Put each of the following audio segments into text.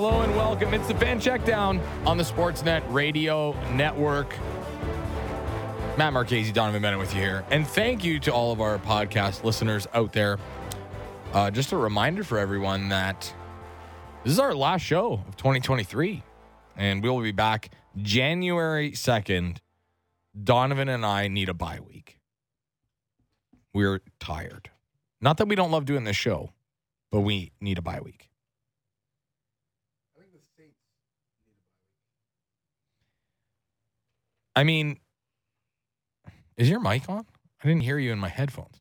Hello and welcome. It's the Fan Checkdown on the Sportsnet Radio Network. Matt Marchese, Donnovan Bennett with you here. And thank you to all of our podcast listeners out there. Uh, just a reminder for everyone that this is our last show of 2023, and we will be back January 2nd. Donnovan and I need a bye week. We're tired. Not that we don't love doing this show, but we need a bye week. I mean, is your mic on? I didn't hear you in my headphones.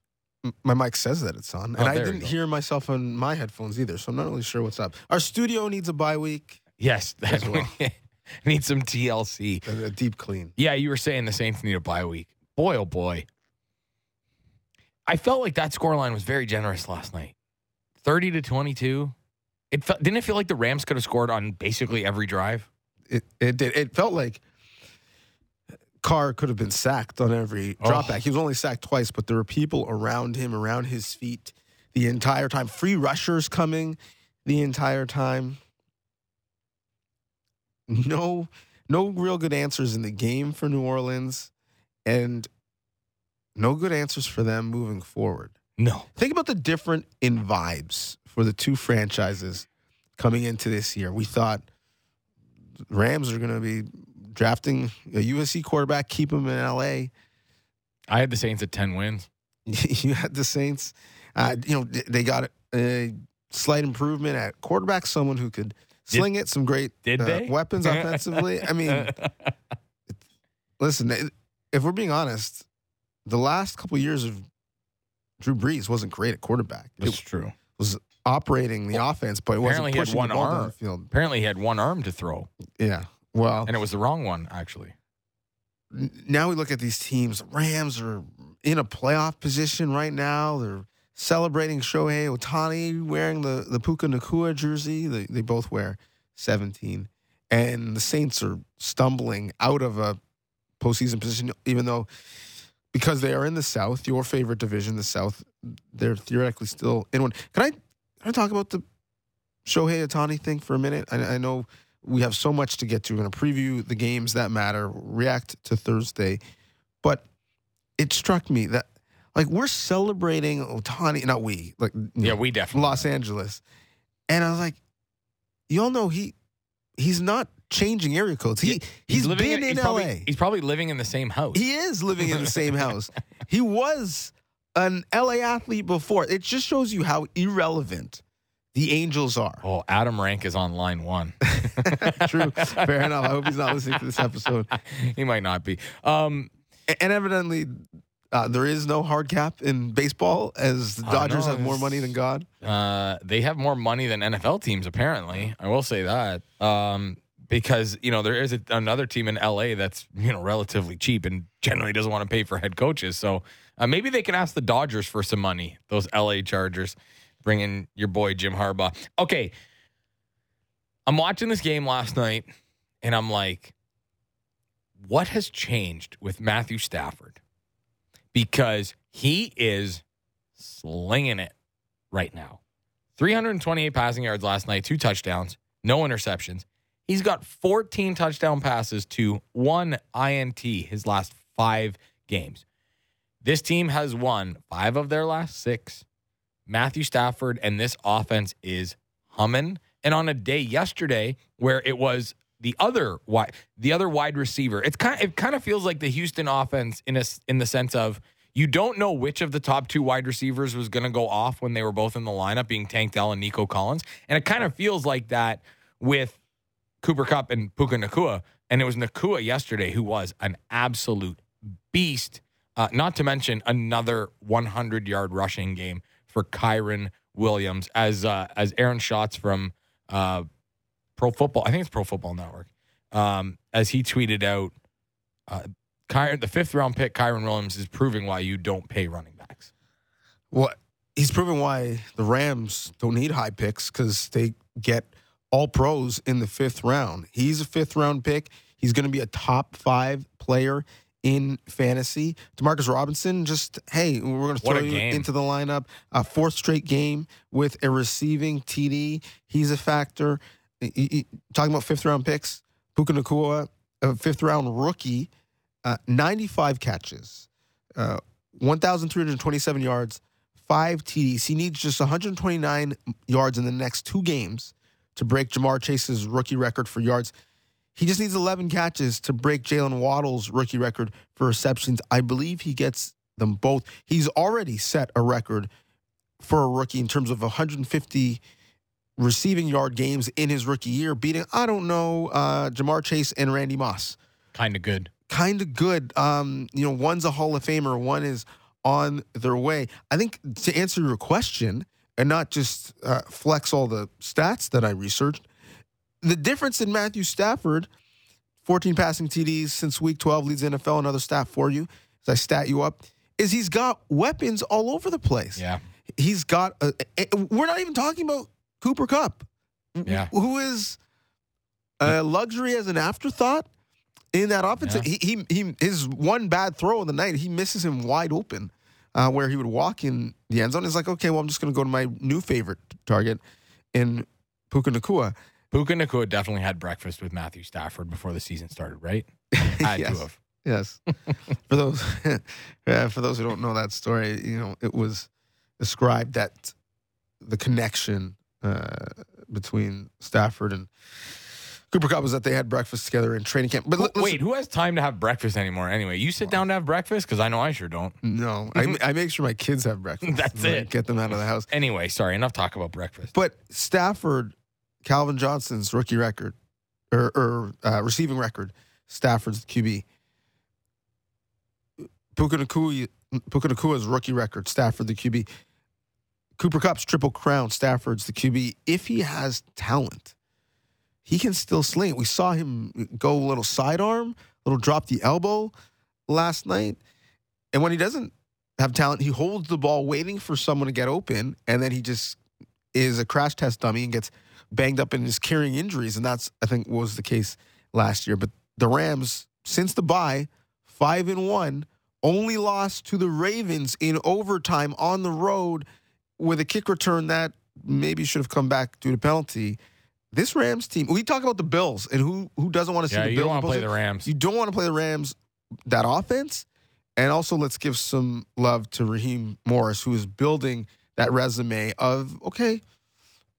My mic says that it's on, Oh, and I didn't hear myself on my headphones either, so I'm not really sure what's up. Our studio needs a bye week, Yes, As that well. need some TLC. a, a deep clean. Yeah, you were saying the Saints need a bye week. Boy, oh boy. I felt like that scoreline was very generous last night. 30 to 22. It felt, didn't it feel like the Rams could have scored on basically every drive? It it did. It felt like Carr could have been sacked on every Oh. dropback. He was only sacked twice, but there were people around him, around his feet, the entire time. Free rushers coming the entire time. No, no real good answers in the game for New Orleans, and no good answers for them moving forward. No. Think about the different in vibes for the two franchises coming into this year. We thought Rams are going to be drafting a USC quarterback, keep him in LA. I had the Saints at 10 wins. you had the Saints. Uh, you know, they got a slight improvement at quarterback, someone who could Did- sling it, some great Did uh, they? weapons offensively. I mean, listen, if we're being honest, the last couple years of Drew Brees wasn't great at quarterback. It That's true. was operating the offense, but it wasn't apparently he had one the ball arm. field. Apparently, he had one arm to throw, Yeah. Well, and it was the wrong one, actually. now we look at these teams. Rams are in a playoff position right now. They're celebrating Shohei Ohtani wearing the, the Puka Nacua jersey. They, they both wear 17. And the Saints are stumbling out of a postseason position, even though because they are in the South, your favorite division, the South, they're theoretically still in one. Can I, can I talk about the Shohei Ohtani thing for a minute? I, I know we have so much to get to. We're going to preview the games that matter, react to Thursday. But it struck me that, like, we're celebrating Ohtani, not we, like, Yeah, we definitely. Los Angeles. And I was like, you all know he he's not changing area codes. He he's living been in he's LA. Probably, he's probably living in the same house. he is living in the same house. He was an LA athlete before. It just shows you how irrelevant the Angels are. oh, Adam Rank is on line one. True. Fair enough. I hope he's not listening to this episode. he might not be. Um, And evidently, uh, there is no hard cap in baseball, as the Dodgers know, have more money than God. uh, they have more money than NFL teams, apparently. I will say that. Um, because, you know, there is a, another team in LA that's, you know, relatively cheap and generally doesn't want to pay for head coaches. So uh, maybe they can ask the Dodgers for some money, those LA Chargers, bring in your boy Jim Harbaugh. Okay. I'm watching this game last night and I'm like, what has changed with Matthew Stafford? Because he is slinging it right now. 328 passing yards last night, two touchdowns, no interceptions. He's got 14 touchdown passes to one INT his last five games. This team has won five of their last six. Matthew Stafford and this offense is humming. And on a day yesterday where it was the other wide, the other wide receiver, it's kind it kind of feels like the Houston offense in a in the sense of you don't know which of the top two wide receivers was going to go off when they were both in the lineup, being Tank Dell and Nico Collins, and it kind of feels like that with Cooper Kupp and Puka Nacua. And it was Nacua yesterday who was an absolute beast. Uh, not to mention another 100 yard rushing game for Kyren Williams, as uh, as Aaron Schatz from uh, Pro Football, I think it's Pro Football Network, um, as he tweeted out, uh, Kyren, the fifth round pick, Kyren Williams is proving why you don't pay running backs. Well, he's proving why the Rams don't need high picks because they get all pros in the fifth round. He's a fifth round pick. He's going to be a top five player in fantasy. Demarcus Robinson, just hey, we're going to throw you into the lineup. A fourth straight game with a receiving TD. He's a factor. he- he- talking about fifth round picks, Puka Nacua, a fifth round rookie, uh, 95 catches, uh, 1,327 yards, five TDs. He needs just 129 yards in the next two games to break Ja'Marr Chase's rookie record for yards. He just needs 11 catches to break Jaylen Waddle's rookie record for receptions. I believe he gets them both. He's already set a record for a rookie in terms of 150 receiving yard games in his rookie year, beating, I don't know, uh, Ja'Marr Chase and Randy Moss. Kind of good. Kind of good. Um, you know, one's a Hall of Famer, one is on their way. I think to answer your question and not just uh, flex all the stats that I researched, the difference in Matthew Stafford, 14 passing TDs since week 12, leads NFL. Another stat for you as I stat you up, is he's got weapons all over the place. Yeah. He's got, a, a- we're not even talking about Cooper Kupp, Yeah. who is a luxury as an afterthought in that offense. Yeah. He, he, he, his one bad throw in the night, he misses him wide open uh, where he would walk in the end zone. It's like, okay, well, I'm just going to go to my new favorite target in Puka Nacua. Puka Nacua definitely had breakfast with Matthew Stafford before the season started, right? Had Yes. to have. Yes. for those yeah, for those who don't know that story, you know, it was described that the connection uh, between Stafford and Cooper Kupp was that they had breakfast together in training camp. But listen- Wait, who has time to have breakfast anymore? Anyway, you sit down to have breakfast because I know I sure don't. no, I, I make sure my kids have breakfast. That's I it. Get them out of the house. Anyway, sorry, enough talk about breakfast. But Stafford, Calvin Johnson's rookie record or, or uh, receiving record, Stafford's QB. Puka Nacua, Puka Nacua's rookie record, Stafford the QB. Cooper Kupp's triple crown, Stafford's the QB. If he has talent, he can still sling. We saw him go a little sidearm, a little drop the elbow last night. And when he doesn't have talent, he holds the ball waiting for someone to get open, and then he just is a crash test dummy and gets banged up and is carrying injuries. And that's, I think, was the case last year. But the Rams, since the bye, five and one, only lost to the Ravens in overtime on the road with a kick return that maybe should have come back due to penalty. This Rams team, we talk about the Bills and who who doesn't want to see yeah, the you Bills. don't want to play the Rams. you don't want to play the Rams, that offense. And also, let's give some love to Raheem Morris, who is building that resume of, okay,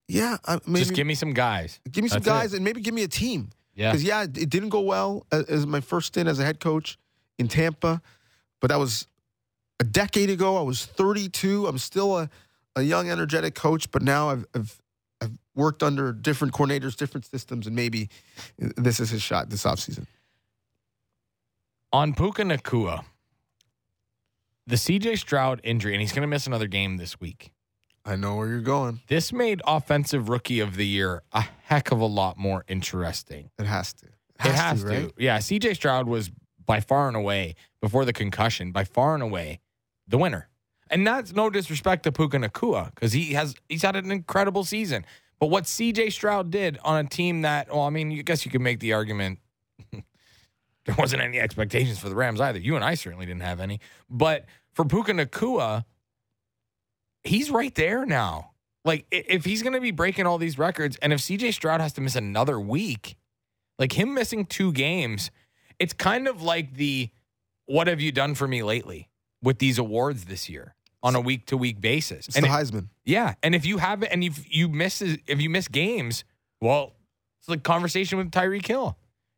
yeah, I, maybe Just give me some guys. give me some That's it. guys and maybe give me a team. Yeah. Because, yeah, it didn't go well as, as my first stint as a head coach in Tampa, but that was a decade ago. I was 32. I'm still a, a young, energetic coach, but now I've, I've, I've worked under different coordinators, different systems, and maybe this is his shot this offseason. On Puka Nacua, the CJ Stroud injury, and he's going to miss another game this week. I know where you're going. This made Offensive Rookie of the Year a heck of a lot more interesting. It has to. it has to. right? Yeah, CJ Stroud was by far and away, before the concussion, by far and away the winner. And that's no disrespect to Puka Nacua because he has he's had an incredible season. But what CJ Stroud did on a team that, well, I mean, you guess you could make the argument there wasn't any expectations for the Rams either. You and I certainly didn't have any. But for Puka Nacua, he's right there now. Like if he's going to be breaking all these records, and if CJ Stroud has to miss another week, like him missing two games, it's kind of like the "What have you done for me lately?" with these awards this year on a week to week basis. It's And the it- Heisman. yeah, and if you have it, and if you miss if you miss games, well, it's like conversation with Tyreek Hill.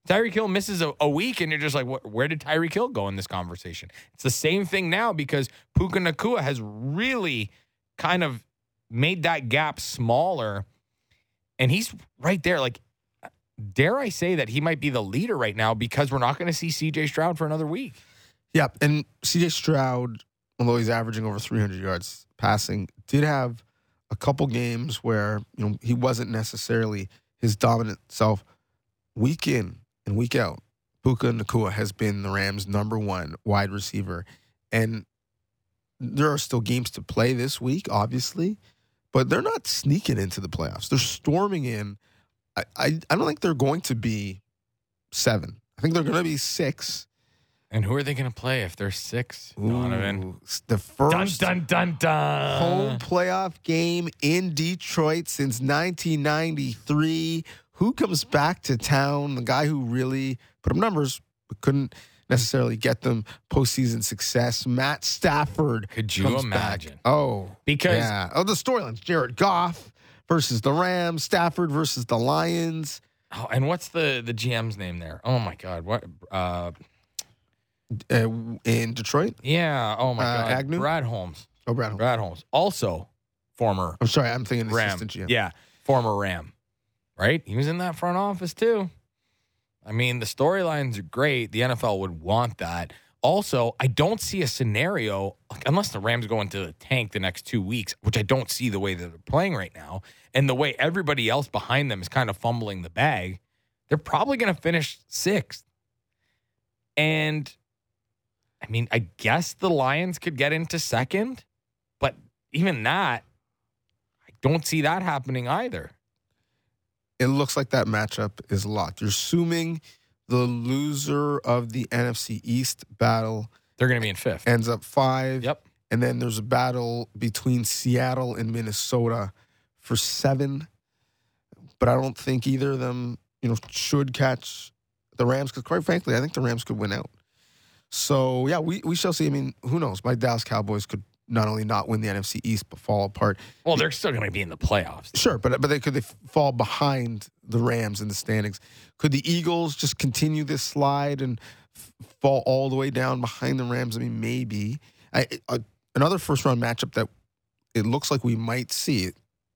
Tyreek Hill misses a, a week, and you're just like, what, where did Tyreek Hill go in this conversation? It's the same thing now because Puka Nacua has really kind of made that gap smaller, and he's right there. Like, dare I say that he might be the leader right now because we're not going to see C.J. Stroud for another week. Yeah, and CJ Stroud, although he's averaging over 300 yards passing, did have a couple games where you know he wasn't necessarily his dominant self. Week in and week out, Puka Nacua has been the Rams' number one wide receiver, and there are still games to play this week, obviously, but they're not sneaking into the playoffs. They're storming in. I I, I don't think they're going to be seven. I think they're going to be six. And who are they going to play if they're six? Donnovan. Ooh, the Dun first dun dun dun. home playoff game in Detroit since 1993. who comes back to town? The guy who really put up numbers but couldn't necessarily get them postseason success. Matt Stafford. Could you imagine? Back. Oh, Because yeah. Oh, the storylines: Jared Goff versus the Rams, Stafford versus the Lions. oh, and what's the the GM's name there? Oh my God, what? Uh, Uh, in Detroit. yeah. Oh my Uh, God, Agnew? Brad Holmes. Oh, Brad. Holmes. Brad Holmes, also former I'm sorry, I'm thinking Ram. assistant GM. Yeah, former Ram. Right? He was in that front office too. I mean, the storylines are great. The NFL would want that. Also, I don't see a scenario unless the Rams go into the tank the next two weeks, which I don't see the way that they're playing right now, and the way everybody else behind them is kind of fumbling the bag. They're probably going to finish sixth. And I mean, I guess the Lions could get into second, but even that, I don't see that happening either. It looks like that matchup is locked. You're assuming the loser of the NFC East battle They're going to be in fifth. ends up five. Yep. And then there's a battle between Seattle and Minnesota for seven. But I don't think either of them, you know, should catch the Rams because, quite frankly, I think the Rams could win out. So yeah, we, we shall see. I mean, who knows? My Dallas Cowboys could not only not win the NFC East but fall apart. Well, they're still going to be in the playoffs. Sure, but but they could they fall behind the Rams in the standings? Could the Eagles just continue this slide and f- fall all the way down behind the Rams? I mean, maybe. I, uh, another first round matchup that it looks like we might see.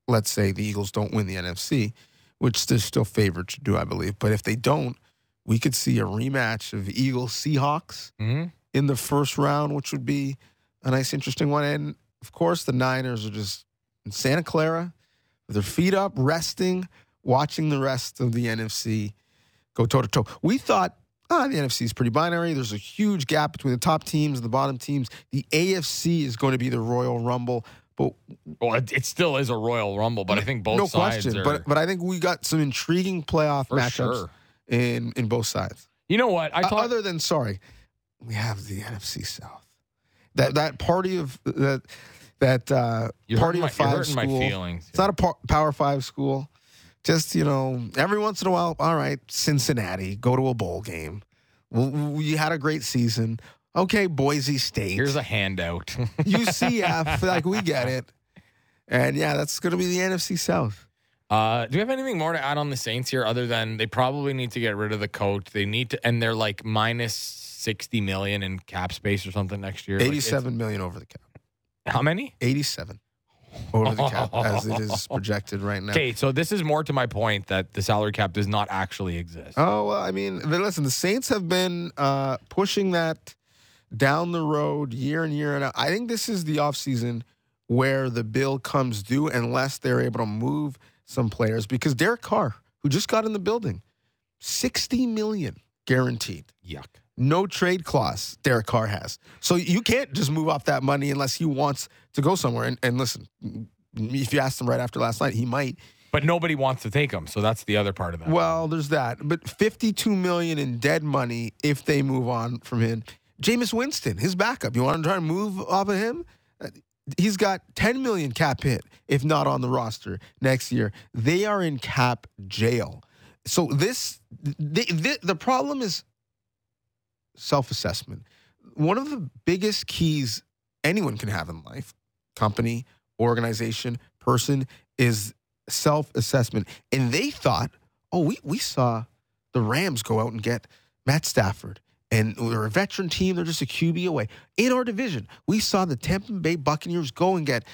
Let's say the Eagles don't win the NFC, which they're still favored to do, I believe. But if they don't, we could see a rematch of Eagles Seahawks hmm in the first round, which would be a nice, interesting one. And of course, the Niners are just in Santa Clara with their feet up, resting, watching the rest of the NFC go toe to toe. We thought, ah, the NFC is pretty binary. There's a huge gap between the top teams and the bottom teams. The AFC is going to be the Royal Rumble. But Well, it, it still is a Royal Rumble, but I think both no sides question. are But but I think we got some intriguing playoff matchups sure. in in both sides. You know what? I thought other than sorry, we have the NFC South. That that party of that that uh, you're party of my, you're five hurting school. my feelings. It's not a par- Power Five school. Just you know, every once in a while, all right, Cincinnati, go to a bowl game. Well, we had a great season. Okay, Boise State, Here's a handout. UCF, like we get it. And yeah, that's going to be the NFC South. Uh, do we have anything more to add on the Saints here other than they probably need to get rid of the coach? They need to, and they're like minus 60 million in cap space or something next year. Like, Eighty-seven million over the cap. how many? 87 over the cap as it is projected right now. Okay, so this is more to my point that the salary cap does not actually exist. Oh, well, I mean, but listen, the Saints have been uh, pushing that down the road year and year and out. I think this is the offseason where the bill comes due unless they're able to move some players because Derek Carr, who just got in the building, 60 million guaranteed. Yuck. No trade clause Derek Carr has. So you can't just move off that money unless he wants to go somewhere. And, and listen, if you asked him right after last night, he might. But nobody wants to take him, so that's the other part of that. Well, there's that. But 52 million in dead money if they move on from him. Jameis Winston, his backup. You want to try and move off of him? He's got 10 million cap hit if not on the roster next year. They are in cap jail. So this the, the problem is self-assessment. One of the biggest keys anyone can have in life, company, organization, person is self-assessment. And they thought, "Oh, we we saw the Rams go out and get Matt Stafford and they're a veteran team. They're just a QB away. In our division, we saw the Tampa Bay Buccaneers go and get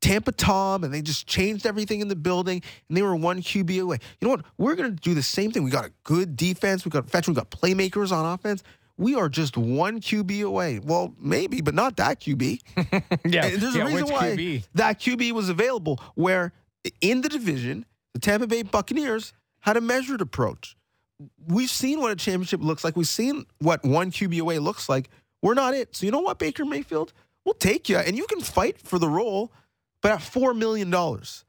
Tampa Tom, and they just changed everything in the building, and they were one QB away. You know what? We're going to do the same thing. We got a good defense. We got veteran. We got playmakers on offense. We are just one QB away. Well, maybe, but not that QB. yeah, And there's yeah, a reason why QB? that QB was available. Where in the division, the Tampa Bay Buccaneers had a measured approach. We've seen what a championship looks like. We've seen what one QB away looks like. We're not it. So you know what, Baker Mayfield? We'll take you, and you can fight for the role, but at four million dollars.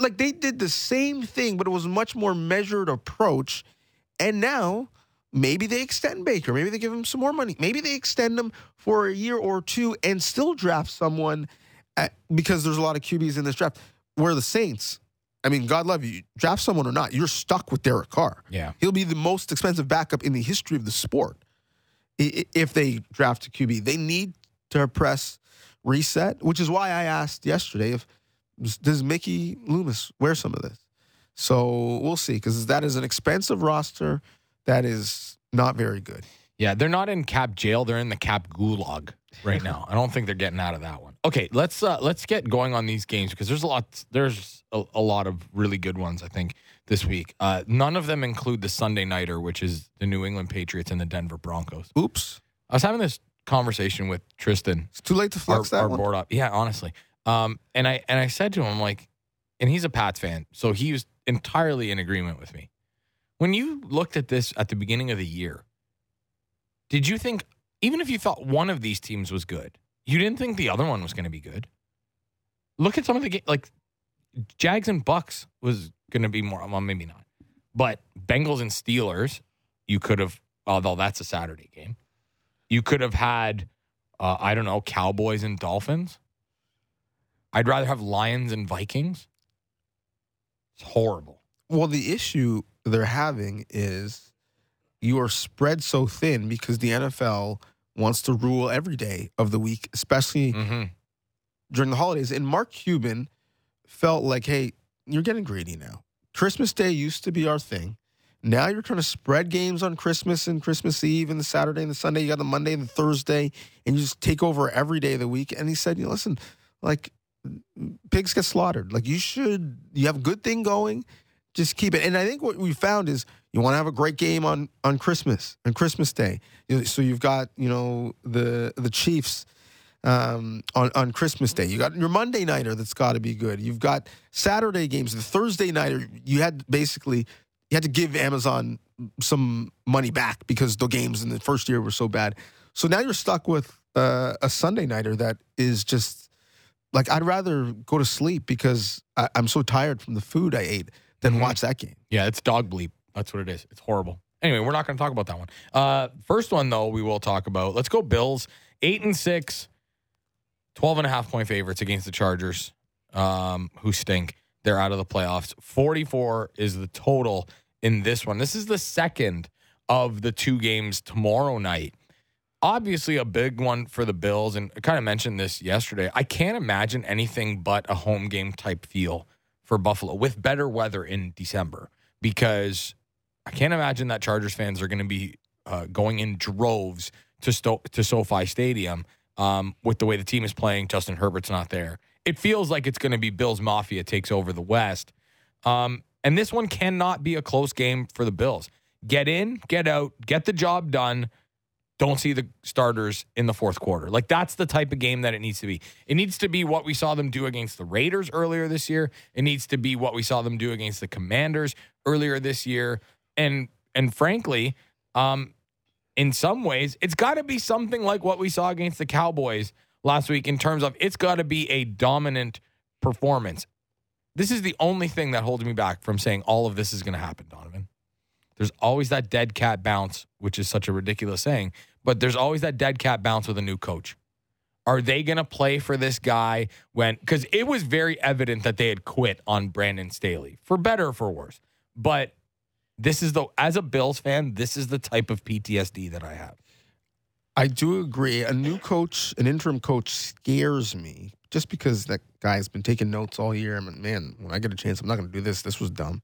Like, they did the same thing, but it was a much more measured approach. And now maybe they extend Baker. Maybe they give him some more money. Maybe they extend him for a year or two and still draft someone at, because there's a lot of QBs in this draft. Where the Saints, I mean, God love you, draft someone or not, you're stuck with Derek Carr. Yeah. He'll be the most expensive backup in the history of the sport if they draft a QB. They need to press reset, which is why I asked yesterday if does Mickey Loomis wear some of this. So we'll see because that is an expensive roster that is not very good. Yeah, they're not in cap jail. They're in the cap gulag right now. I don't think they're getting out of that one. Okay, let's uh, let's get going on these games because there's a lot there's a, a lot of really good ones I think this week. Uh, none of them include the Sunday nighter, which is the New England Patriots and the Denver Broncos. Oops, I was having this conversation with Tristan, it's too late to our, flex that our one. board up. Yeah, honestly. Um, and I and I said to him like, and he's a Pats fan, so he was entirely in agreement with me. When you looked at this at the beginning of the year, did you think even if you thought one of these teams was good, you didn't think the other one was going to be good? Look at some of the ga- like Jags and Bucks was going to be more. Well, maybe not, but Bengals and Steelers, you could have. Although that's a Saturday game, you could have had. Uh, I don't know, Cowboys and Dolphins. I'd rather have Lions and Vikings. It's horrible. Well, the issue they're having is you are spread so thin because the NFL wants to rule every day of the week, especially Mm-hmm. during the holidays. And Mark Cuban felt like, hey, you're getting greedy now. Christmas Day used to be our thing. Now you're trying to spread games on Christmas and Christmas Eve and the Saturday and the Sunday. You got the Monday and the Thursday, and you just take over every day of the week. And he said, you listen, like pigs get slaughtered. Like you should, you have a good thing going, just keep it. And I think what we found is you want to have a great game on on Christmas on Christmas Day. So you've got you know the the Chiefs um, on on Christmas Day. You got your Monday nighter that's got to be good. You've got Saturday games. The Thursday nighter you had basically you had to give Amazon some money back because the games in the first year were so bad. So now you're stuck with uh, a Sunday nighter that is just like I'd rather go to sleep because I, I'm so tired from the food I ate than Mhm. watch that game. Yeah, it's dog bleep. That's what it is. It's horrible. Anyway, we're not going to talk about that one. Uh, first one, though, we will talk about. Let's go Bills. Eight and six, 12 and a half point favorites against the Chargers, um, who stink. They're out of the playoffs. 44 is the total in this one. This is the second of the two games tomorrow night. Obviously, a big one for the Bills. And I kind of mentioned this yesterday. I can't imagine anything but a home game type feel for Buffalo with better weather in December because I can't imagine that Chargers fans are going to be uh, going in droves to Sto- to SoFi Stadium um, with the way the team is playing. Justin Herbert's not there. It feels like it's going to be Bills Mafia takes over the West, um, and this one cannot be a close game for the Bills. Get in, get out, get the job done. Don't see the starters in the fourth quarter. Like that's the type of game that it needs to be. It needs to be what we saw them do against the Raiders earlier this year. It needs to be what we saw them do against the Commanders earlier this year. And and frankly, um, in some ways, it's got to be something like what we saw against the Cowboys last week in terms of it's got to be a dominant performance. This is the only thing that holds me back from saying all of this is going to happen, Donnovan. There's always that dead cat bounce, which is such a ridiculous saying, but there's always that dead cat bounce with a new coach. Are they going to play for this guy when, because it was very evident that they had quit on Brandon Staley, for better or for worse. But this is the, as a Bills fan, this is the type of PTSD that I have. I do agree. A new coach, an interim coach, scares me just because that guy's been taking notes all year. I'm like, man, when I get a chance, I'm not going to do this. This was dumb.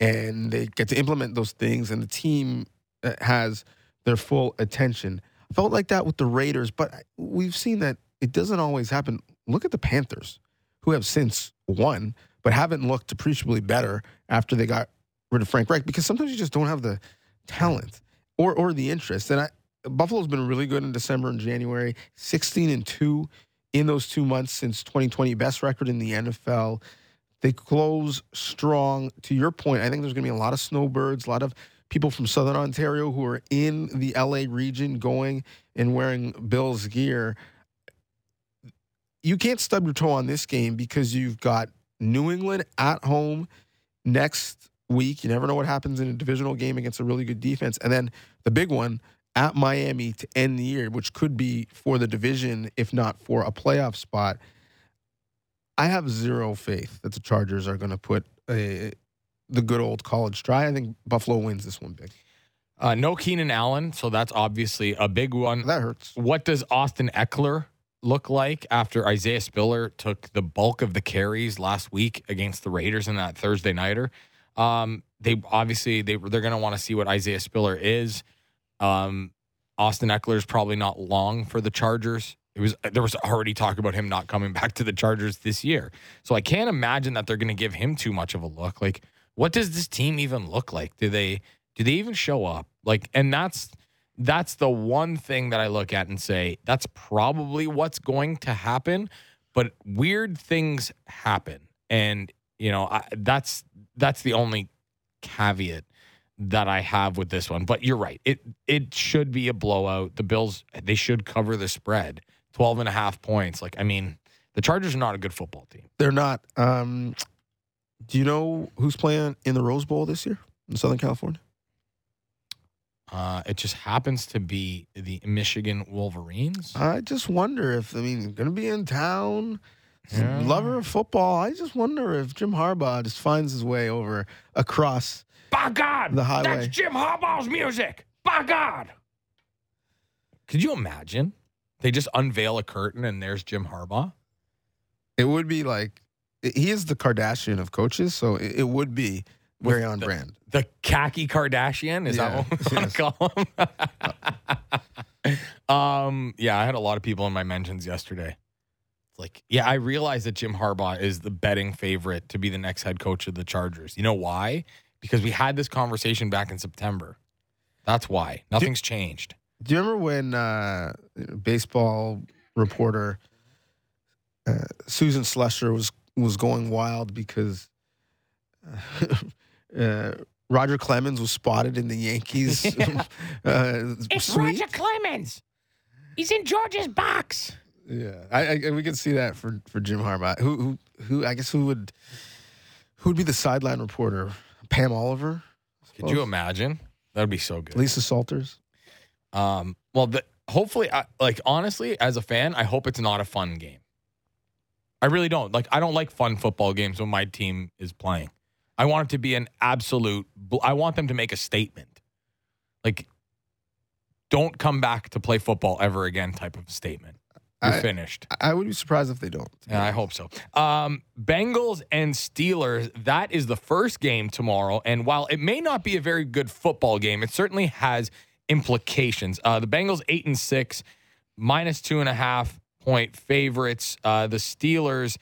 And they get to implement those things, and the team uh, has their full attention. I felt like that with the Raiders, but we've seen that it doesn't always happen. Look at the Panthers, who have since won, but haven't looked appreciably better after they got rid of Frank Reich because sometimes you just don't have the talent or or the interest. And I, Buffalo's been really good in December and January, 16 and 2 in those two months since 2020, best record in the NFL. They close strong. To your point, I think there's going to be a lot of snowbirds, a lot of people from Southern Ontario who are in the LA region going and wearing Bills gear. You can't stub your toe on this game because you've got New England at home next week. You never know what happens in a divisional game against a really good defense. And then the big one at Miami to end the year, which could be for the division, if not for a playoff spot. I have zero faith that the Chargers are going to put a, the good old college try. I think Buffalo wins this one big. Uh, no Keenan Allen, so that's obviously a big one. That hurts. What does Austin Ekeler look like after Isaiah Spiller took the bulk of the carries last week against the Raiders in that Thursday nighter? Um, they obviously they they're going to want to see what Isaiah Spiller is. Um, Austin Ekeler is probably not long for the Chargers. It was there was already talk about him not coming back to the Chargers this year, so I can't imagine that they're going to give him too much of a look. Like, what does this team even look like? Do they do they even show up? Like, and that's that's the one thing that I look at and say that's probably what's going to happen. But weird things happen, and you know I, that's that's the only caveat that I have with this one. But you're right; it it should be a blowout. The Bills they should cover the spread, 12 and a half points. Like, I mean, the Chargers are not a good football team. They're not. Um, do you know who's playing in the Rose Bowl this year in Southern California? Uh, it just happens to be the Michigan Wolverines. I just wonder if I mean going to be in town. Yeah. Lover of football. I just wonder if Jim Harbaugh just finds his way over across. By God, The highway. that's Jim Harbaugh's music. By God. Could you imagine? They just unveil a curtain and there's Jim Harbaugh. It would be like he is the Kardashian of coaches, so it, it would be very on the- brand. The khaki Kardashian, is Yeah, that what we want to call him? um, yeah, I had a lot of people in my mentions yesterday. Like, yeah, I realize that Jim Harbaugh is the betting favorite to be the next head coach of the Chargers. You know why? Because we had this conversation back in September. That's why. Nothing's changed. Do you remember when uh, baseball reporter uh, Susan Slusser was was going wild because uh, Roger Clemens was spotted in the Yankees uh, suite? Roger Clemens. He's in George's box. Yeah, I, I we can see that for for Jim Harbaugh. Who who who? I guess who would who would be the sideline reporter? Pam Oliver, Could you imagine? That would be so good. Lisa Salters. Um, well, the, hopefully, I, like honestly, as a fan, I hope it's not a fun game. I really don't like. I don't like fun football games when my team is playing. I want it to be an absolute. I want them to make a statement, like, don't come back to play football ever again, type of statement. I- finished. I would be surprised if they don't. Yeah, I hope so. Um, Bengals and Steelers, that is the first game tomorrow. And while it may not be a very good football game, it certainly has implications. Uh, the Bengals, eight and six, minus two and a half point favorites. Uh, the Steelers,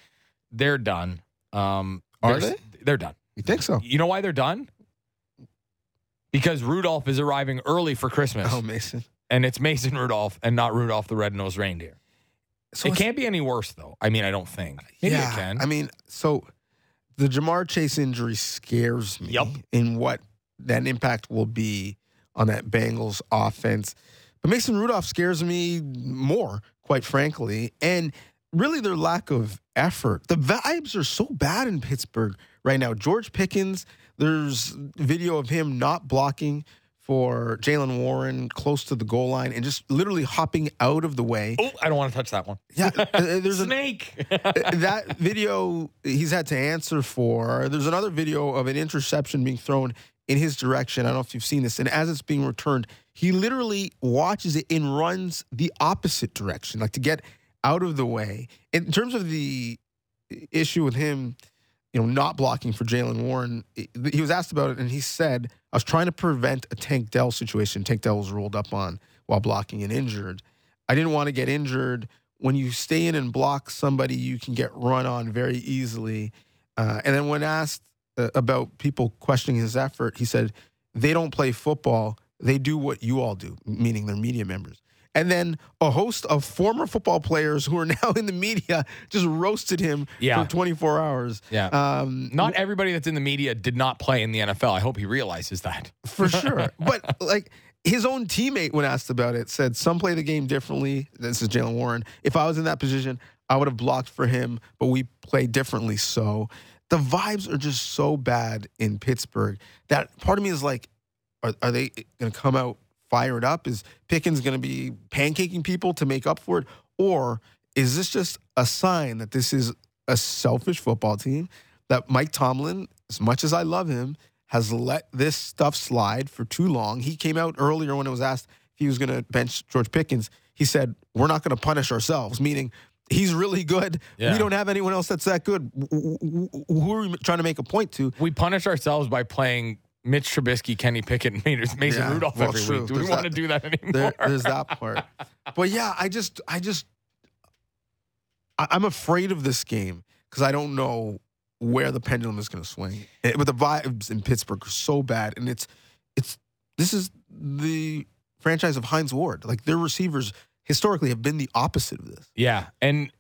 they're done. Um, Are they're, They're done. You think so? You know why they're done? Because Rudolph is arriving early for Christmas. Oh, Mason. and it's Mason Rudolph and not Rudolph the Red-Nosed Reindeer. So it can't be any worse, though. I mean, I don't think. Maybe yeah, it can. I mean, so the Ja'Marr Chase injury scares me Yup. in what that impact will be on that Bengals offense. But Mason Rudolph scares me more, quite frankly. And really their lack of effort. The vibes are so bad in Pittsburgh right now. George Pickens, there's video of him not blocking for Jaylen Warren close to the goal line and just literally hopping out of the way. oh, I don't want to touch that one. Yeah, uh, there's a Snake. that video he's had to answer for. There's another video of an interception being thrown in his direction. I don't know if you've seen this. And as it's being returned, he literally watches it and runs the opposite direction, like to get out of the way. In terms of the issue with him, you know, not blocking for Jaylen Warren, he was asked about it and he said, I was trying to prevent a Tank Dell situation. Tank Dell was rolled up on while blocking and injured. I didn't want to get injured. When you stay in and block somebody, you can get run on very easily. Uh, and then when asked uh, about people questioning his effort, he said, they don't play football. They do what you all do, meaning they're media members. And then a host of former football players who are now in the media just roasted him Yeah. for 24 hours. yeah. Um, Not everybody that's in the media did not play in the NFL. I hope he realizes that. for sure. but like his own teammate, when asked about it, said some play the game differently. This is Jaylen Warren. If I was in that position, I would have blocked for him, but we play differently. So the vibes are just so bad in Pittsburgh that part of me is like, are, are they going to come out fired up? Is Pickens going to be pancaking people to make up for it? Or is this just a sign that this is a selfish football team? That Mike Tomlin as much as I love him, has let this stuff slide for too long. He came out earlier when it was asked if he was going to bench George Pickens. He said, "We're not going to punish ourselves," meaning he's really good. Yeah. We don't have anyone else that's that good. Who are we trying to make a point to? We punish ourselves by playing Mitch Trubisky, Kenny Pickett, and Mason Yeah, Rudolph well, every true. week. Do we There's want to do that anymore? There, there's that part. But yeah, I just, I just, I- I'm afraid of this game because I don't know where the pendulum is going to swing. Eh, But the vibes in Pittsburgh are so bad, and it's, it's, this is the franchise of Hines Ward. Like their receivers historically have been the opposite of this. Yeah, and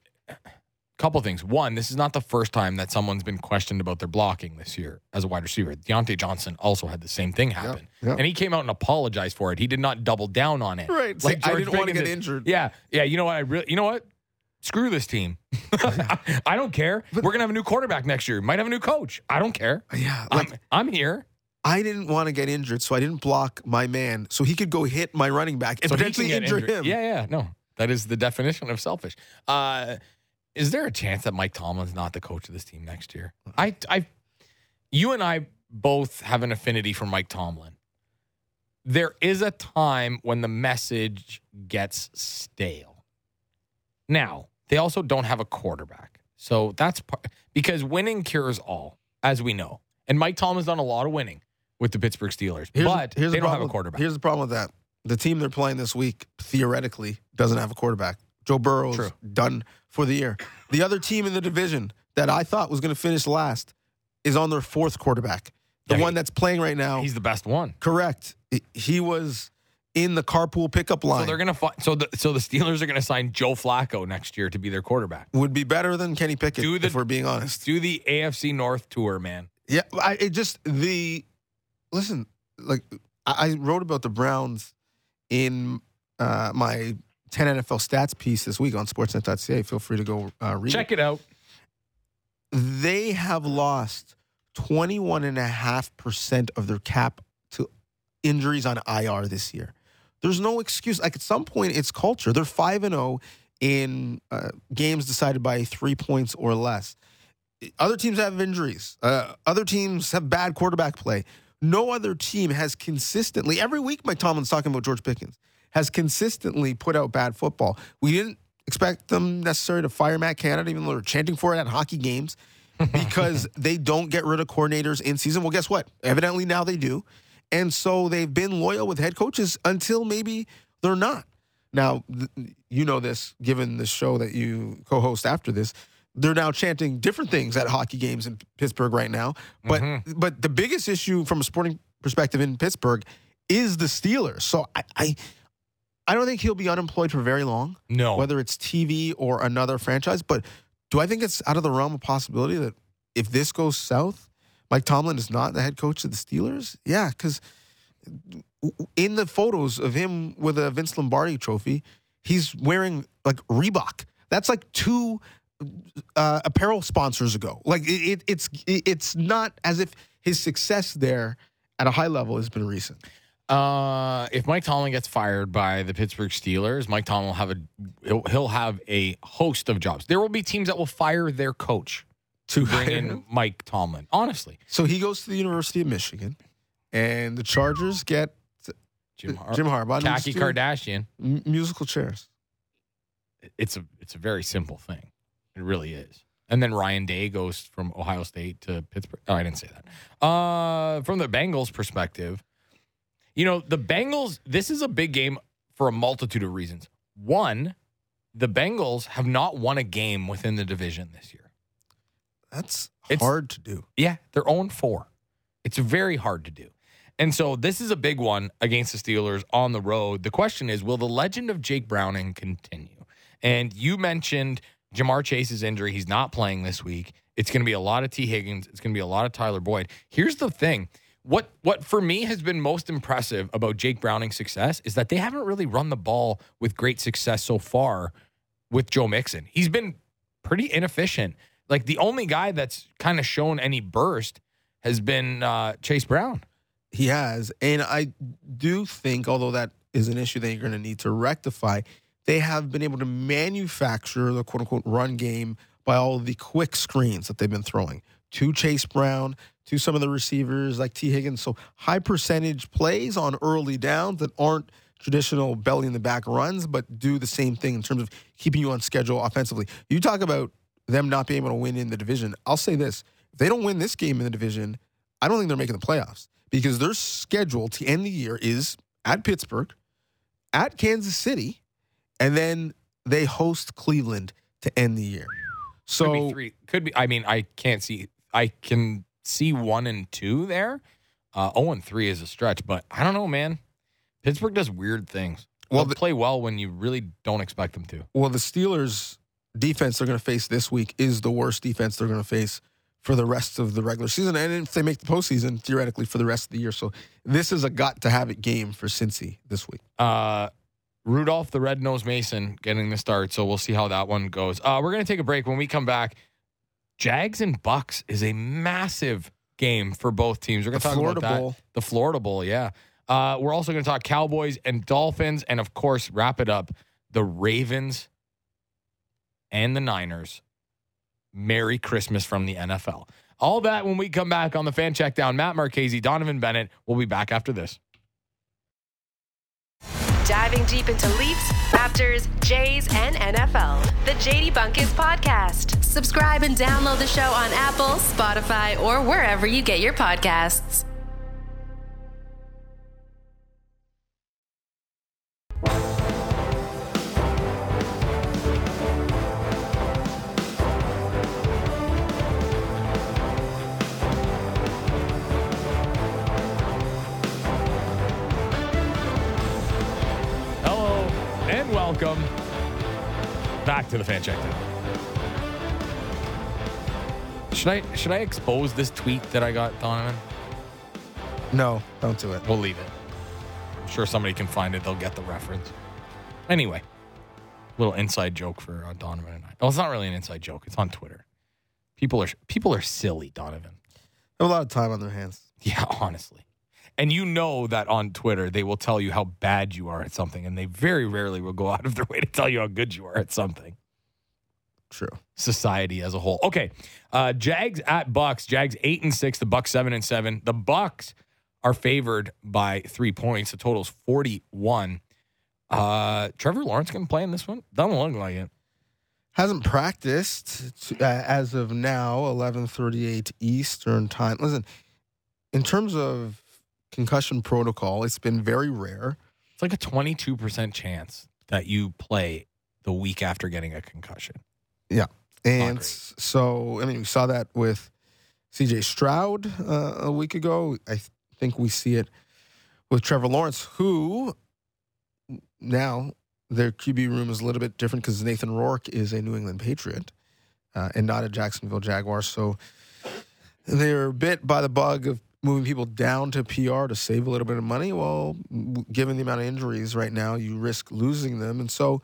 couple things. One, this is not the first time that someone's been questioned about their blocking this year as a wide receiver. Diontae Johnson also had the same thing happen, yeah. and he came out and apologized for it. He did not double down on it. Right. Like I didn't want to get did. injured. Yeah, yeah. You know what? I really, you know what? Screw this team. I don't care. We're gonna have a new quarterback next year. Might have a new coach. I don't care. Yeah. Like, I'm, I'm here. I didn't want to get injured, so I didn't block my man so he could go hit my running back and So potentially injure injured. him. Yeah, yeah. No, that is the definition of selfish. Uh, is there a chance that Mike Tomlin's not the coach of this team next year? I, I, you and I both have an affinity for Mike Tomlin. There is a time when the message gets stale. Now they also don't have a quarterback, so that's part, because winning cures all, as we know. And Mike Tomlin's done a lot of winning with the Pittsburgh Steelers, Here's, but here's they the don't problem have a quarterback. Here's the problem with that. The team they're playing this week theoretically doesn't have a quarterback. Joe Burrow's True. done for the year. The other team in the division that I thought was going to finish last is on their fourth quarterback. The Yeah, one he- that's playing right now. He's the best one. correct. He was in the carpool pickup line. So they're gonna fi- so the so the Steelers are gonna sign Joe Flacco next year to be their quarterback. would be better than Kenny Pickett the- if we're being honest. Do the AFC North tour, man. Yeah, I it just the listen. Like I, I wrote about the Browns in uh, my 10 NFL stats piece this week on Sportsnet.ca. Feel free to go uh, read. Check it out. They have lost 21.5% of their cap to injuries on IR this year. There's no excuse. Like at some point, it's culture. They're 5 and 0 in uh, games decided by three points or less. Other teams have injuries. Uh, other teams have bad quarterback play. No other team has consistently, every week, Mike Tomlin's talking about George Pickens, has consistently put out bad football. We didn't expect them necessarily to fire Matt Canada, even though they're chanting for it at hockey games, because they don't get rid of coordinators in season. Well, guess what? Evidently now they do. And so they've been loyal with head coaches until maybe they're not. Now, you know this, given the show that you co host after this. They're now chanting different things at hockey games in Pittsburgh right now. But mm-hmm. but the biggest issue from a sporting perspective in Pittsburgh is the Steelers. So I I, I don't think he'll be unemployed for very long, No. whether it's TV or another franchise. But do I think it's out of the realm of possibility that if this goes south, Mike Tomlin is not the head coach of the Steelers? Yeah, because in the photos of him with a Vince Lombardi trophy, he's wearing like Reebok. That's like two uh, apparel sponsors ago. Like it, it, it's it, it's not as if his success there at a high level has been recent. Uh, if Mike Tomlin gets fired by the Pittsburgh Steelers, Mike Tomlin will have a he'll, he'll have a host of jobs. There will be teams that will fire their coach to bring in Mike Tomlin. Honestly, So he goes to the University of Michigan, and the Chargers get Jim, Har- Jim Harbaugh. Khaki Kardashian. m- musical chairs. It's a it's a very simple thing. It really is. And then Ryan Day goes from Ohio State to Pittsburgh. Oh, I didn't say that. Uh, from the Bengals' perspective, you know the Bengals. This is a big game for a multitude of reasons. One, the Bengals have not won a game within the division this year. That's It's- hard to do. Yeah, they're 0 4. It's very hard to do. And so this is a big one against the Steelers on the road. The question is will the legend of Jake Browning continue? And you mentioned Ja'Marr Chase's injury. He's not playing this week. It's going to be a lot of Tee Higgins. It's going to be a lot of Tyler Boyd. Here's the thing. What what for me has been most impressive about Jake Browning's success is that they haven't really run the ball with great success so far with Joe Mixon. He's been pretty inefficient. Like the only guy that's kind of shown any burst has been uh, Chase Brown. He has. And I do think, although that is an issue that you're going to need to rectify, they have been able to manufacture the quote unquote run game by all the quick screens that they've been throwing to Chase Brown, to some of the receivers like Tee Higgins. So high percentage plays on early downs that aren't traditional belly in the back runs, but do the same thing in terms of keeping you on schedule offensively. You talk about them not being able to win in the division. I'll say this if they don't win this game in the division, I don't think they're making the playoffs because their schedule to end the year is at Pittsburgh, at Kansas City, and then they host Cleveland to end the year. So could be three. Could be. I mean, I can't see. I can see one and two there. Uh, oh and three is a stretch, but I don't know, man. Pittsburgh does weird things. Well, they the- play well when you really don't expect them to. Well, the Steelers' defense they're going to face this week is the worst defense they're going to face for the rest of the regular season, and if they make the postseason, theoretically for the rest of the year. So this is a got to have it game for Cincy this week. Uh, Rudolph the Red Nosed Mason getting the start, so we'll see how that one goes. Uh, we're gonna take a break. When we come back, Jags and Bucks is a massive game for both teams. We're gonna The talk Florida about that. Bowl. The Florida Bowl, yeah. Uh, we're also gonna talk Cowboys and Dolphins, and of course, wrap it up the Ravens and the Niners. Merry Christmas from the NFL. All that when we come back on the fan check down. Matt Marchese, Donnovan Bennett. We'll be back after this. Diving deep into Leafs, Raptors, Jays, and NFL. The JD Bunkis Podcast. Subscribe and download the show on Apple, Spotify, or wherever you get your podcasts. Welcome back to the fan check. Should I should I expose this tweet that I got, Donnovan? No, don't do it. We'll leave it. I'm sure somebody can find it. They'll get the reference. Anyway, little inside joke for uh, Donnovan and I. Well, it's not really an inside joke. It's on Twitter. People are people are silly, Donnovan. They have a lot of time on their hands. Yeah, honestly. And you know that on Twitter they will tell you how bad you are at something, and they very rarely will go out of their way to tell you how good you are at something. True. Society as a whole. Okay, uh, Jags at Bucks. Jags eight and six. The Bucks seven and seven. The Bucks are favored by three points. The total's forty one. Uh, Trevor Lawrence can play in this one. Doesn't look like it. Hasn't practiced to, uh, as of now, eleven thirty eight Eastern time. Listen, in terms of concussion protocol, it's been very rare. It's like a twenty two percent chance that you play the week after getting a concussion. Yeah. And so, I mean, we saw that with CJ Stroud uh, a week ago. I th- think we see it with Trevor Lawrence, who now their QB room is a little bit different because Nathan Rourke is a New England Patriot uh, and not a Jacksonville Jaguar. So they're bit by the bug of moving people down to PR to save a little bit of money. Well, given the amount of injuries right now, you risk losing them. And so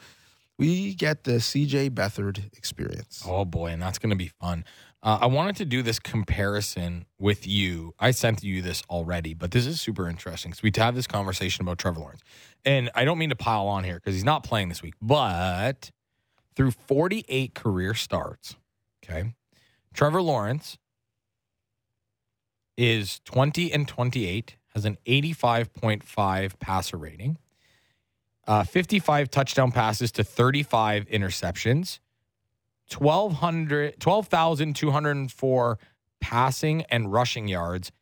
we get the CJ Beathard experience. Oh boy, and that's going to be fun. Uh, I wanted to do this comparison with you. I sent you this already, but this is super interesting. So we have this conversation about Trevor Lawrence, and I don't mean to pile on here because he's not playing this week, but through 48 career starts, okay, Trevor Lawrence is 20 and 28, has an 85.5 passer rating, uh, 55 touchdown passes to 35 interceptions. 1200 12,204 passing and rushing yards,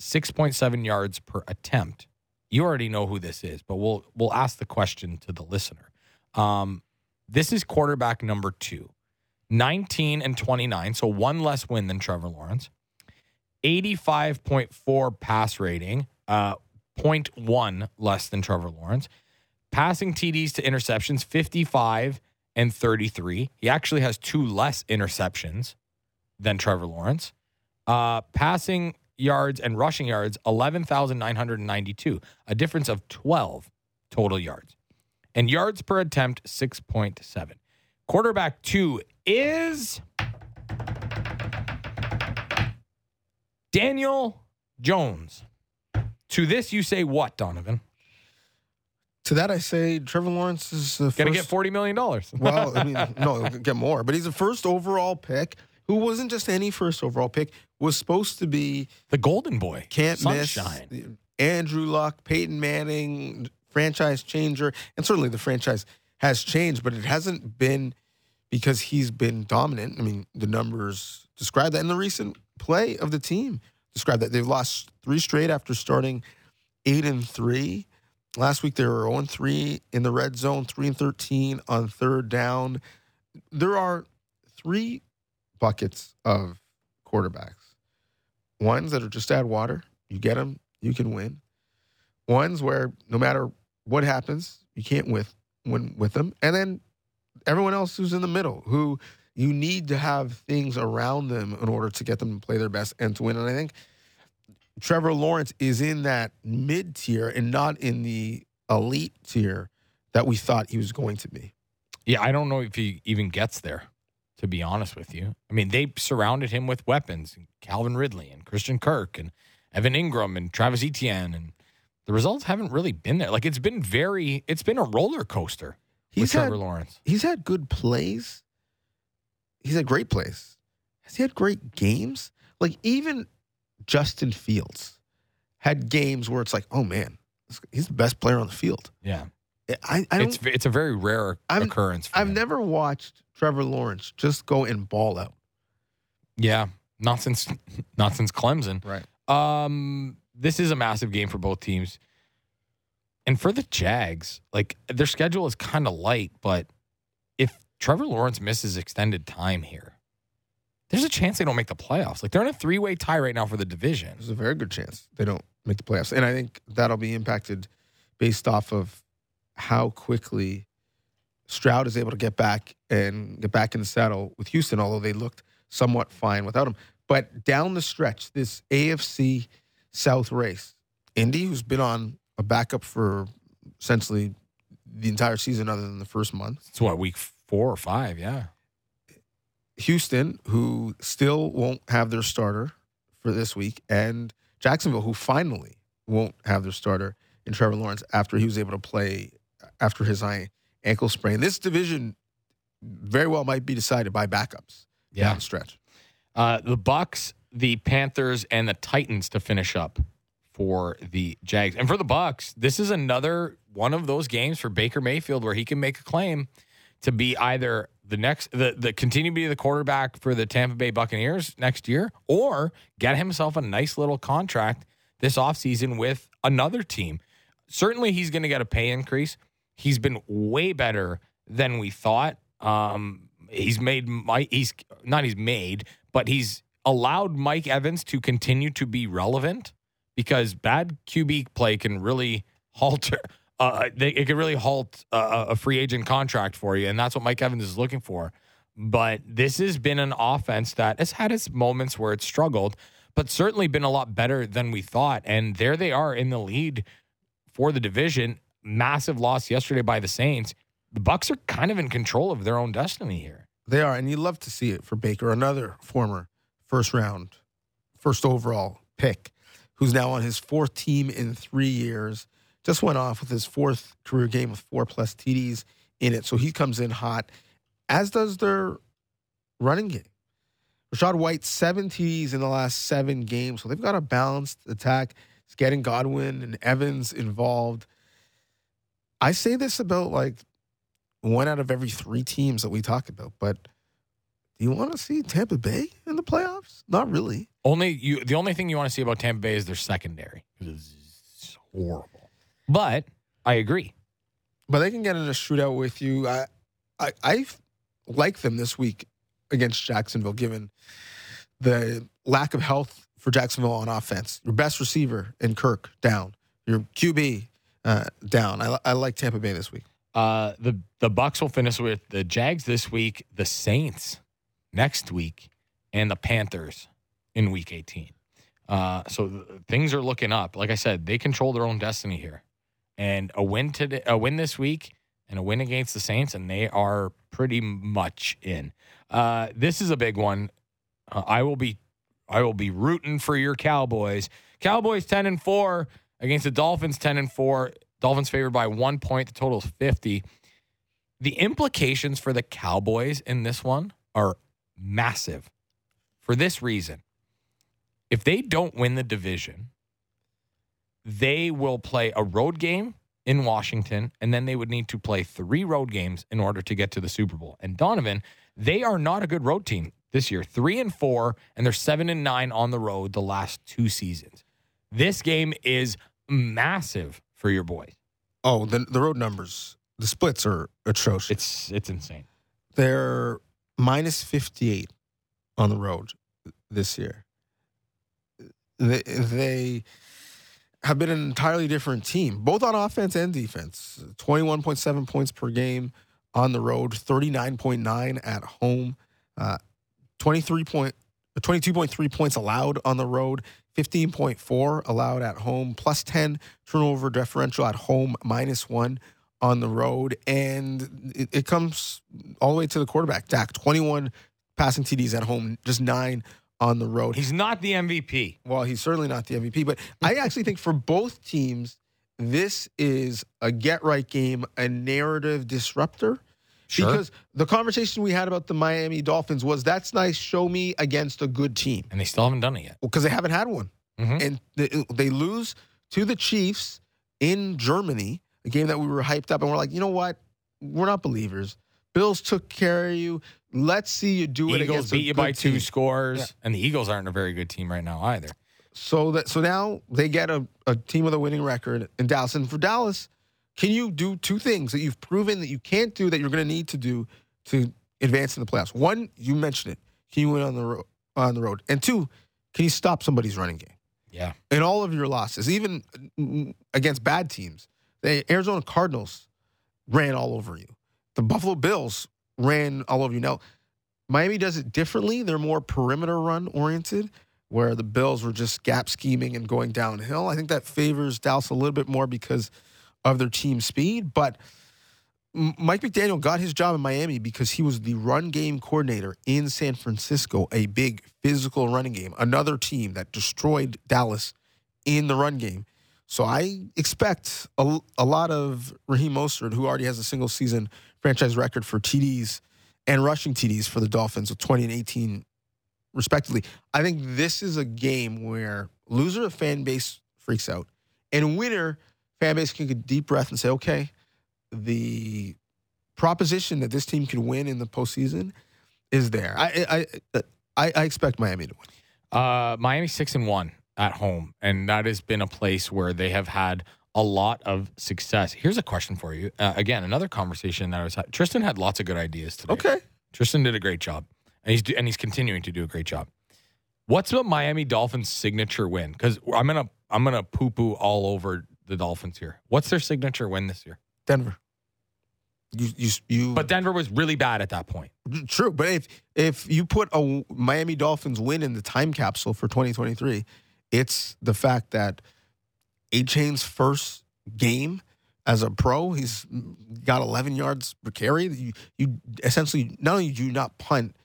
6.7 yards per attempt. You already know who this is, but we'll we'll ask the question to the listener. Um, this is quarterback number 2. 19 and 29, so one less win than Trevor Lawrence. 85.4 pass rating, uh 0.1 less than Trevor Lawrence. Passing TDs to interceptions 55 and 33. He actually has two less interceptions than Trevor Lawrence. Uh, passing yards and rushing yards, 11,992, a difference of 12 total yards. And yards per attempt, 6.7. Quarterback two is Daniel Jones. To this, you say what, Donnovan? To that, I say Trevor Lawrence is the Gonna first, get forty million dollars. Well, I mean, no, get more, but he's the first overall pick who wasn't just any first overall pick, was supposed to be the golden boy. can't Sunshine. miss Andrew Luck, Peyton Manning, franchise changer, and certainly the franchise has changed, but it hasn't been because he's been dominant. I mean, the numbers describe that, and the recent play of the team describe that. They've lost three straight after starting eight and three. Last week they were 0 and 3 in the red zone, 3 and 13 on third down. There are three buckets of quarterbacks. Ones that are just add water, you get them, you can win. Ones where no matter what happens, you can't with win with them. And then everyone else who's in the middle, who you need to have things around them in order to get them to play their best and to win. And I think Trevor Lawrence is in that mid tier and not in the elite tier that we thought he was going to be. Yeah, I don't know if he even gets there, to be honest with you. I mean, they surrounded him with weapons Calvin Ridley and Christian Kirk and Evan Engram and Travis Etienne. And the results haven't really been there. Like, it's been very, it's been a roller coaster He's Trevor had, Lawrence. he's had good plays. He's had great plays. Has he had great games? Like even Justin Fields had games where it's like, oh man, he's the best player on the field. Yeah. I, I don't. It's, it's a very rare I'm- occurrence. For I've him. never watched Trevor Lawrence just go and ball out. Yeah. Not since, not since Clemson. Right. Um, this is a massive game for both teams. And for the Jags, like their schedule is kind of light, but if Trevor Lawrence misses extended time here, there's a chance they don't make the playoffs. Like they're in a three way tie right now for the division. There's a very good chance they don't make the playoffs, and I think that'll be impacted based off of how quickly Stroud is able to get back and get back in the saddle with Houston. Although they looked somewhat fine without him, but down the stretch, this AFC South race, Indy, who's been on a backup for essentially the entire season, other than the first month. It's what week four or five, yeah. Houston, who still won't have their starter for this week, and Jacksonville, who finally won't have their starter in Trevor Lawrence after he was able to play after his ankle sprain. This division very well might be decided by backups down the stretch. Uh, the Bucks, the Panthers, and the Titans to finish up for the Jags. And for the Bucks, this is another one of those games for Baker Mayfield where he can make a claim to be either the next the the continue to be the quarterback for the Tampa Bay Buccaneers next year or get himself a nice little contract this offseason with another team. Certainly he's going to get a pay increase. He's been way better than we thought. Um, he's made Mike. He's not. He's made, but he's allowed Mike Evans to continue to be relevant because bad QB play can really halter. Uh, they, it can really halt uh, a free agent contract for you, and that's what Mike Evans is looking for. But this has been an offense that has had its moments where it's struggled, but certainly been a lot better than we thought. And there they are in the lead for the division. Massive loss yesterday by the Saints. The Bucks are kind of in control of their own destiny here. They are, and you love to see it for Baker, another former first round, first overall pick, who's now on his fourth team in three years. Just went off with his fourth career game with four plus TDs in it. So he comes in hot, as does their running game. Rachaad White, seven TDs in the last seven games. So they've got a balanced attack. It's getting Godwin and Evans involved. I say this about like one out of every three teams that we talk about, but do you want to see Tampa Bay in the playoffs? Not really. Only you. The only thing you want to see about Tampa Bay is their secondary. It's horrible. But I agree. But they can get in a shootout with you. I, I, I like them this week against Jacksonville, given the lack of health for Jacksonville on offense. Your best receiver in Kirk down. Your QB uh, down. I, I like Tampa Bay this week. Uh, the the Bucks will finish with the Jags this week, the Saints next week, and the Panthers in Week 18. Uh, so th- things are looking up. Like I said, they control their own destiny here, and a win today, a win this week, and a win against the Saints, and they are pretty much in. Uh, this is a big one. Uh, I will be, I will be rooting for your Cowboys. Cowboys ten and four against the Dolphins ten and four. Dolphins favored by one point. The total is 50. The implications for the Cowboys in this one are massive for this reason. If they don't win the division, they will play a road game in Washington, and then they would need to play three road games in order to get to the Super Bowl. And Donnovan, they are not a good road team this year. Three and four, and they're seven and nine on the road the last two seasons. This game is massive for your boys. Oh, the the road numbers, the splits are atrocious. It's it's insane. They're minus 58 on the road this year. They, they have been an entirely different team, both on offense and defense. 21.7 points per game on the road, 39.9 at home, uh, 23 point, 22.3 points allowed on the road, 15.4 allowed at home, plus 10 turnover differential at home, minus one on the road. And it, it comes all the way to the quarterback, Dak, 21 passing TDs at home, just nine on the road. He's not the MVP. Well, he's certainly not the MVP, but I actually think for both teams, this is a get right game, a narrative disruptor. Sure. Because the conversation we had about the Miami Dolphins was that's nice, show me against a good team. And they still haven't done it yet. Because they haven't had one. Mhm. And they, they lose to the Chiefs in Germany, a game that we were hyped up, and we're like, you know what? We're not believers. Bills took care of you. Let's see you do it Eagles beat you by two team. scores, Yeah. and the Eagles aren't a very good team right now either. So that so now they get a, a team with a winning record in Dallas. And for Dallas, can you do two things that you've proven that you can't do that you're going to need to do to advance in the playoffs? One, you mentioned it. Can you win on the ro- on the road? And two, can you stop somebody's running game? Yeah. In all of your losses, even against bad teams, the Arizona Cardinals ran all over you. The Buffalo Bills ran all over you. Now, Miami does it differently. They're more perimeter run oriented, where the Bills were just gap scheming and going downhill. I think that favors Dallas a little bit more because of their team speed. But Mike McDaniel got his job in Miami because he was the run game coordinator in San Francisco, a big physical running game, another team that destroyed Dallas in the run game. So I expect a, a lot of Raheem Mostert, who already has a single season franchise record for TDs and rushing TDs for the Dolphins with 20 and 18 respectively. I think this is a game where loser of fan base freaks out and winner fan base can get a deep breath and say, okay, the proposition that this team can win in the postseason is there. I I I, I expect Miami to win. Uh, Miami six and one at home, and that has been a place where they have had a lot of success. Here's a question for you. Uh, again, another conversation that I was. ha- Tristan had lots of good ideas today. Okay. Tristan did a great job, and he's do- and he's continuing to do a great job. What's the Miami Dolphins' signature win? Because I'm gonna I'm gonna poo poo all over the Dolphins here. What's their signature win this year? Denver. You you you But Denver was really bad at that point. True, but if if you put a Miami Dolphins win in the time capsule for 2023, it's the fact that Achane's first game as a pro, he's got 11 yards per carry. You, you essentially not only do you not punt,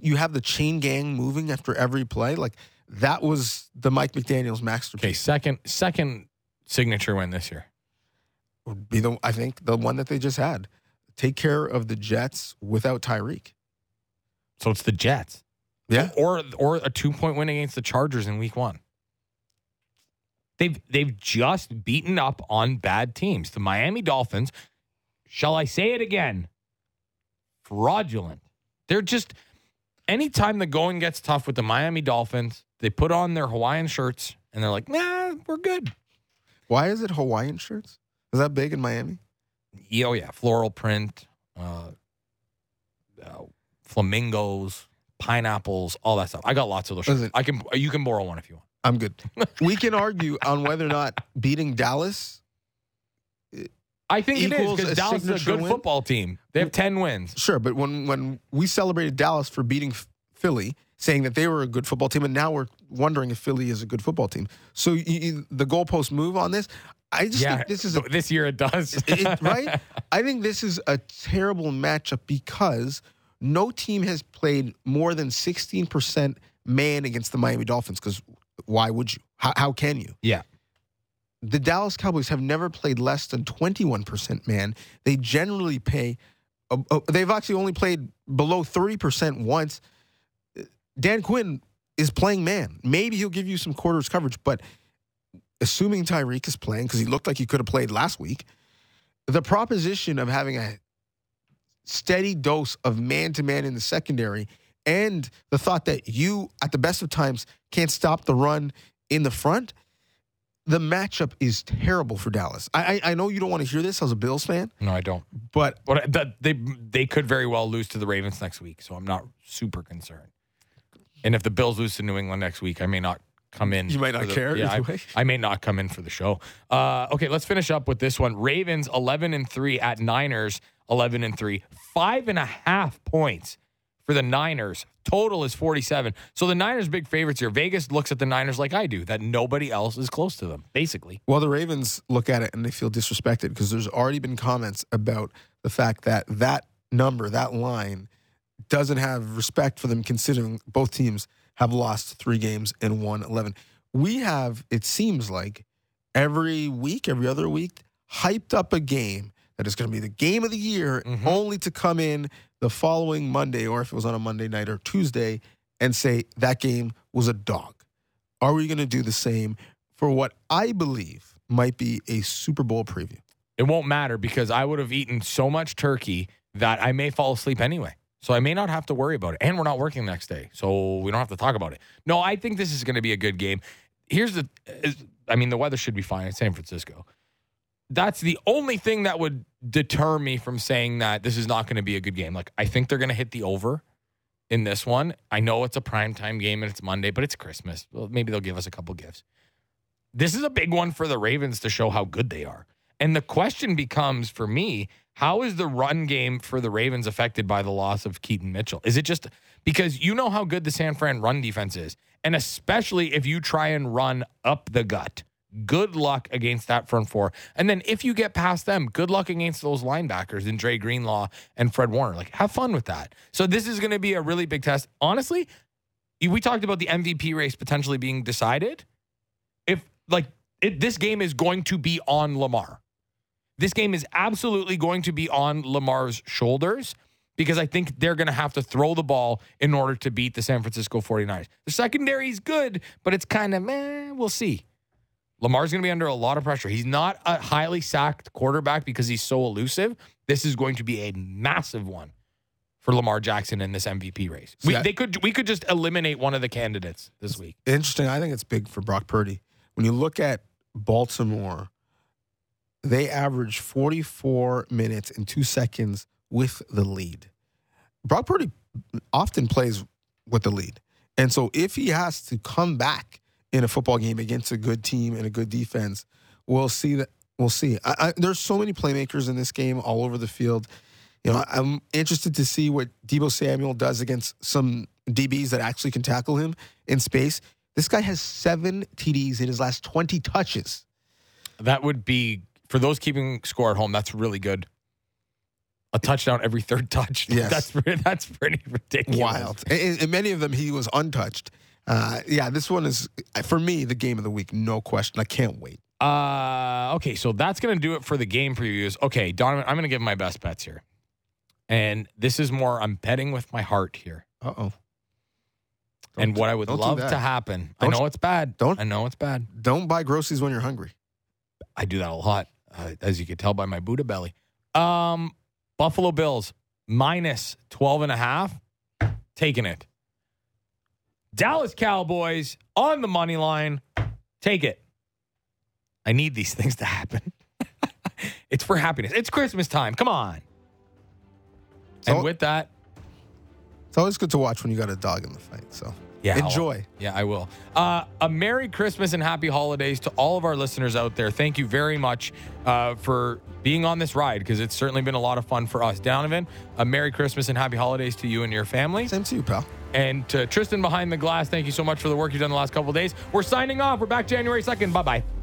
you have the chain gang moving after every play. Like that was the Mike McDaniel's masterpiece. Okay, second second signature win this year. Would be the I think the one that they just had. Take care of the Jets without Tyreek. So it's the Jets. Yeah. Or or a two point win against the Chargers in week one. They've they've just beaten up on bad teams. The Miami Dolphins, shall I say it again? Fraudulent. They're just anytime the going gets tough with the Miami Dolphins, they put on their Hawaiian shirts and they're like, nah, we're good. Why is it Hawaiian shirts? Is that big in Miami? Oh yeah, floral print, uh, uh, flamingos, pineapples, all that stuff. I got lots of those. Shirts. I can you can borrow one if you want. I'm good. we can argue on whether or not beating Dallas. I think it is because Dallas is a good win? football team. They have ten wins. Sure, but when when we celebrated Dallas for beating Philly, saying that they were a good football team, and now we're wondering if Philly is a good football team. So you, you- the goalpost move on this. I just Yeah, think this is a this year it does. it- right? I think this is a terrible matchup because no team has played more than 16% man against the Miami Dolphins. Because why would you? How, how can you? yeah, the Dallas Cowboys have never played less than 21% man. They generally pay, uh, uh, they've actually only played below 30% once. Dan Quinn is playing man. Maybe he'll give you some quarters coverage, but assuming Tyreek is playing, because he looked like he could have played last week, the proposition of having a steady dose of man to man in the secondary and the thought that you, at the best of times, can't stop the run in the front, the matchup is terrible for Dallas. I, I, I know you don't want to hear this as a Bills fan, No, I don't. but But that they they could very well lose to the Ravens next week, so I'm not super concerned. And if the Bills lose to New England next week, I may not come in. You might not the- care Yeah, I. I may not come in for the show. Uh, okay, let's finish up with this one. Ravens 11 and three at Niners 11 and three, five and a half points for the Niners. Total is 47. So the Niners big favorites here. Vegas looks at the Niners like I do, that nobody else is close to them, basically. Well, the Ravens look at it and they feel disrespected because there's already been comments about the fact that that number, that line, doesn't have respect for them considering both teams have lost three games and won 11. We have, it seems like, every week, every other week, hyped up a game that is going to be the game of the year, Mhm. only to come in the following Monday, or if it was on a Monday night or Tuesday, and say that game was a dog. Are we going to do the same for what I believe might be a Super Bowl preview? It won't matter because I would have eaten so much turkey that I may fall asleep anyway. So I may not have to worry about it. And we're not working the next day. So we don't have to talk about it. No, I think this is going to be a good game. Here's the I mean, the weather should be fine in San Francisco. That's the only thing that would deter me from saying that this is not going to be a good game. Like, I think they're going to hit the over in this one. I know it's a primetime game and it's Monday, but it's Christmas. Well, maybe they'll give us a couple gifts. This is a big one for the Ravens to show how good they are. And the question becomes for me, how is the run game for the Ravens affected by the loss of Keaton Mitchell? Is it just because you know how good the San Fran run defense is? And especially if you try and run up the gut. Good luck against that front four. And then if you get past them, good luck against those linebackers and Dre Greenlaw and Fred Warner. Like, have fun with that. So this is going to be a really big test. Honestly, we talked about the MVP race potentially being decided. If like it, this game is going to be on Lamar. This game is absolutely going to be on Lamar's shoulders because I think they're going to have to throw the ball in order to beat the San Francisco 49ers. The secondary is good, but it's kind of meh. We'll see. Lamar's going to be under a lot of pressure. He's not a highly sacked quarterback because he's so elusive. This is going to be a massive one for Lamar Jackson in this MVP race. We, they could we could just eliminate one of the candidates this week. Interesting. I think it's big for Brock Purdy. When you look at Baltimore, they average 44 minutes and two seconds with the lead. Brock Purdy often plays with the lead. And so if he has to come back in a football game against a good team and a good defense, we'll see that. We'll see. I, I, there's so many playmakers in this game all over the field. You know, I'm interested to see what Deebo Samuel does against some DBs that actually can tackle him in space. This guy has seven TDs in his last 20 touches. That would be for those keeping score at home. That's really good. A touchdown every third touch. Yes. that's pretty, that's pretty ridiculous. Wild. And, and many of them, he was untouched. Uh, yeah, this one is, for me, the game of the week. No question. I can't wait. Uh, okay, so that's gonna do it for the game previews. Okay, Donnovan, I'm gonna give my best bets here, and this is more. I'm betting with my heart here, Uh oh. and what I would love to happen. I Don't- know it's bad. don't- I know it's bad. Don't buy groceries when you're hungry. I do that a lot, uh, as you can tell by my Buddha belly. Um, Buffalo Bills minus 12 and a half, taking it. Dallas Cowboys on the money line, take it. I need these things to happen. it's for happiness. It's Christmas time. Come on. and with that, It's always good to watch when you got a dog in the fight. So Yeah, I'll- enjoy. Yeah, I will. Uh, a Merry Christmas and Happy Holidays to all of our listeners out there. Thank you very much uh, for being on this ride because it's certainly been a lot of fun for us. Donnovan, a Merry Christmas and Happy Holidays to you and your family. Same to you, pal. And to Tristan behind the glass, thank you so much for the work you've done the last couple of days. We're signing off. We're back January 2nd. Bye bye.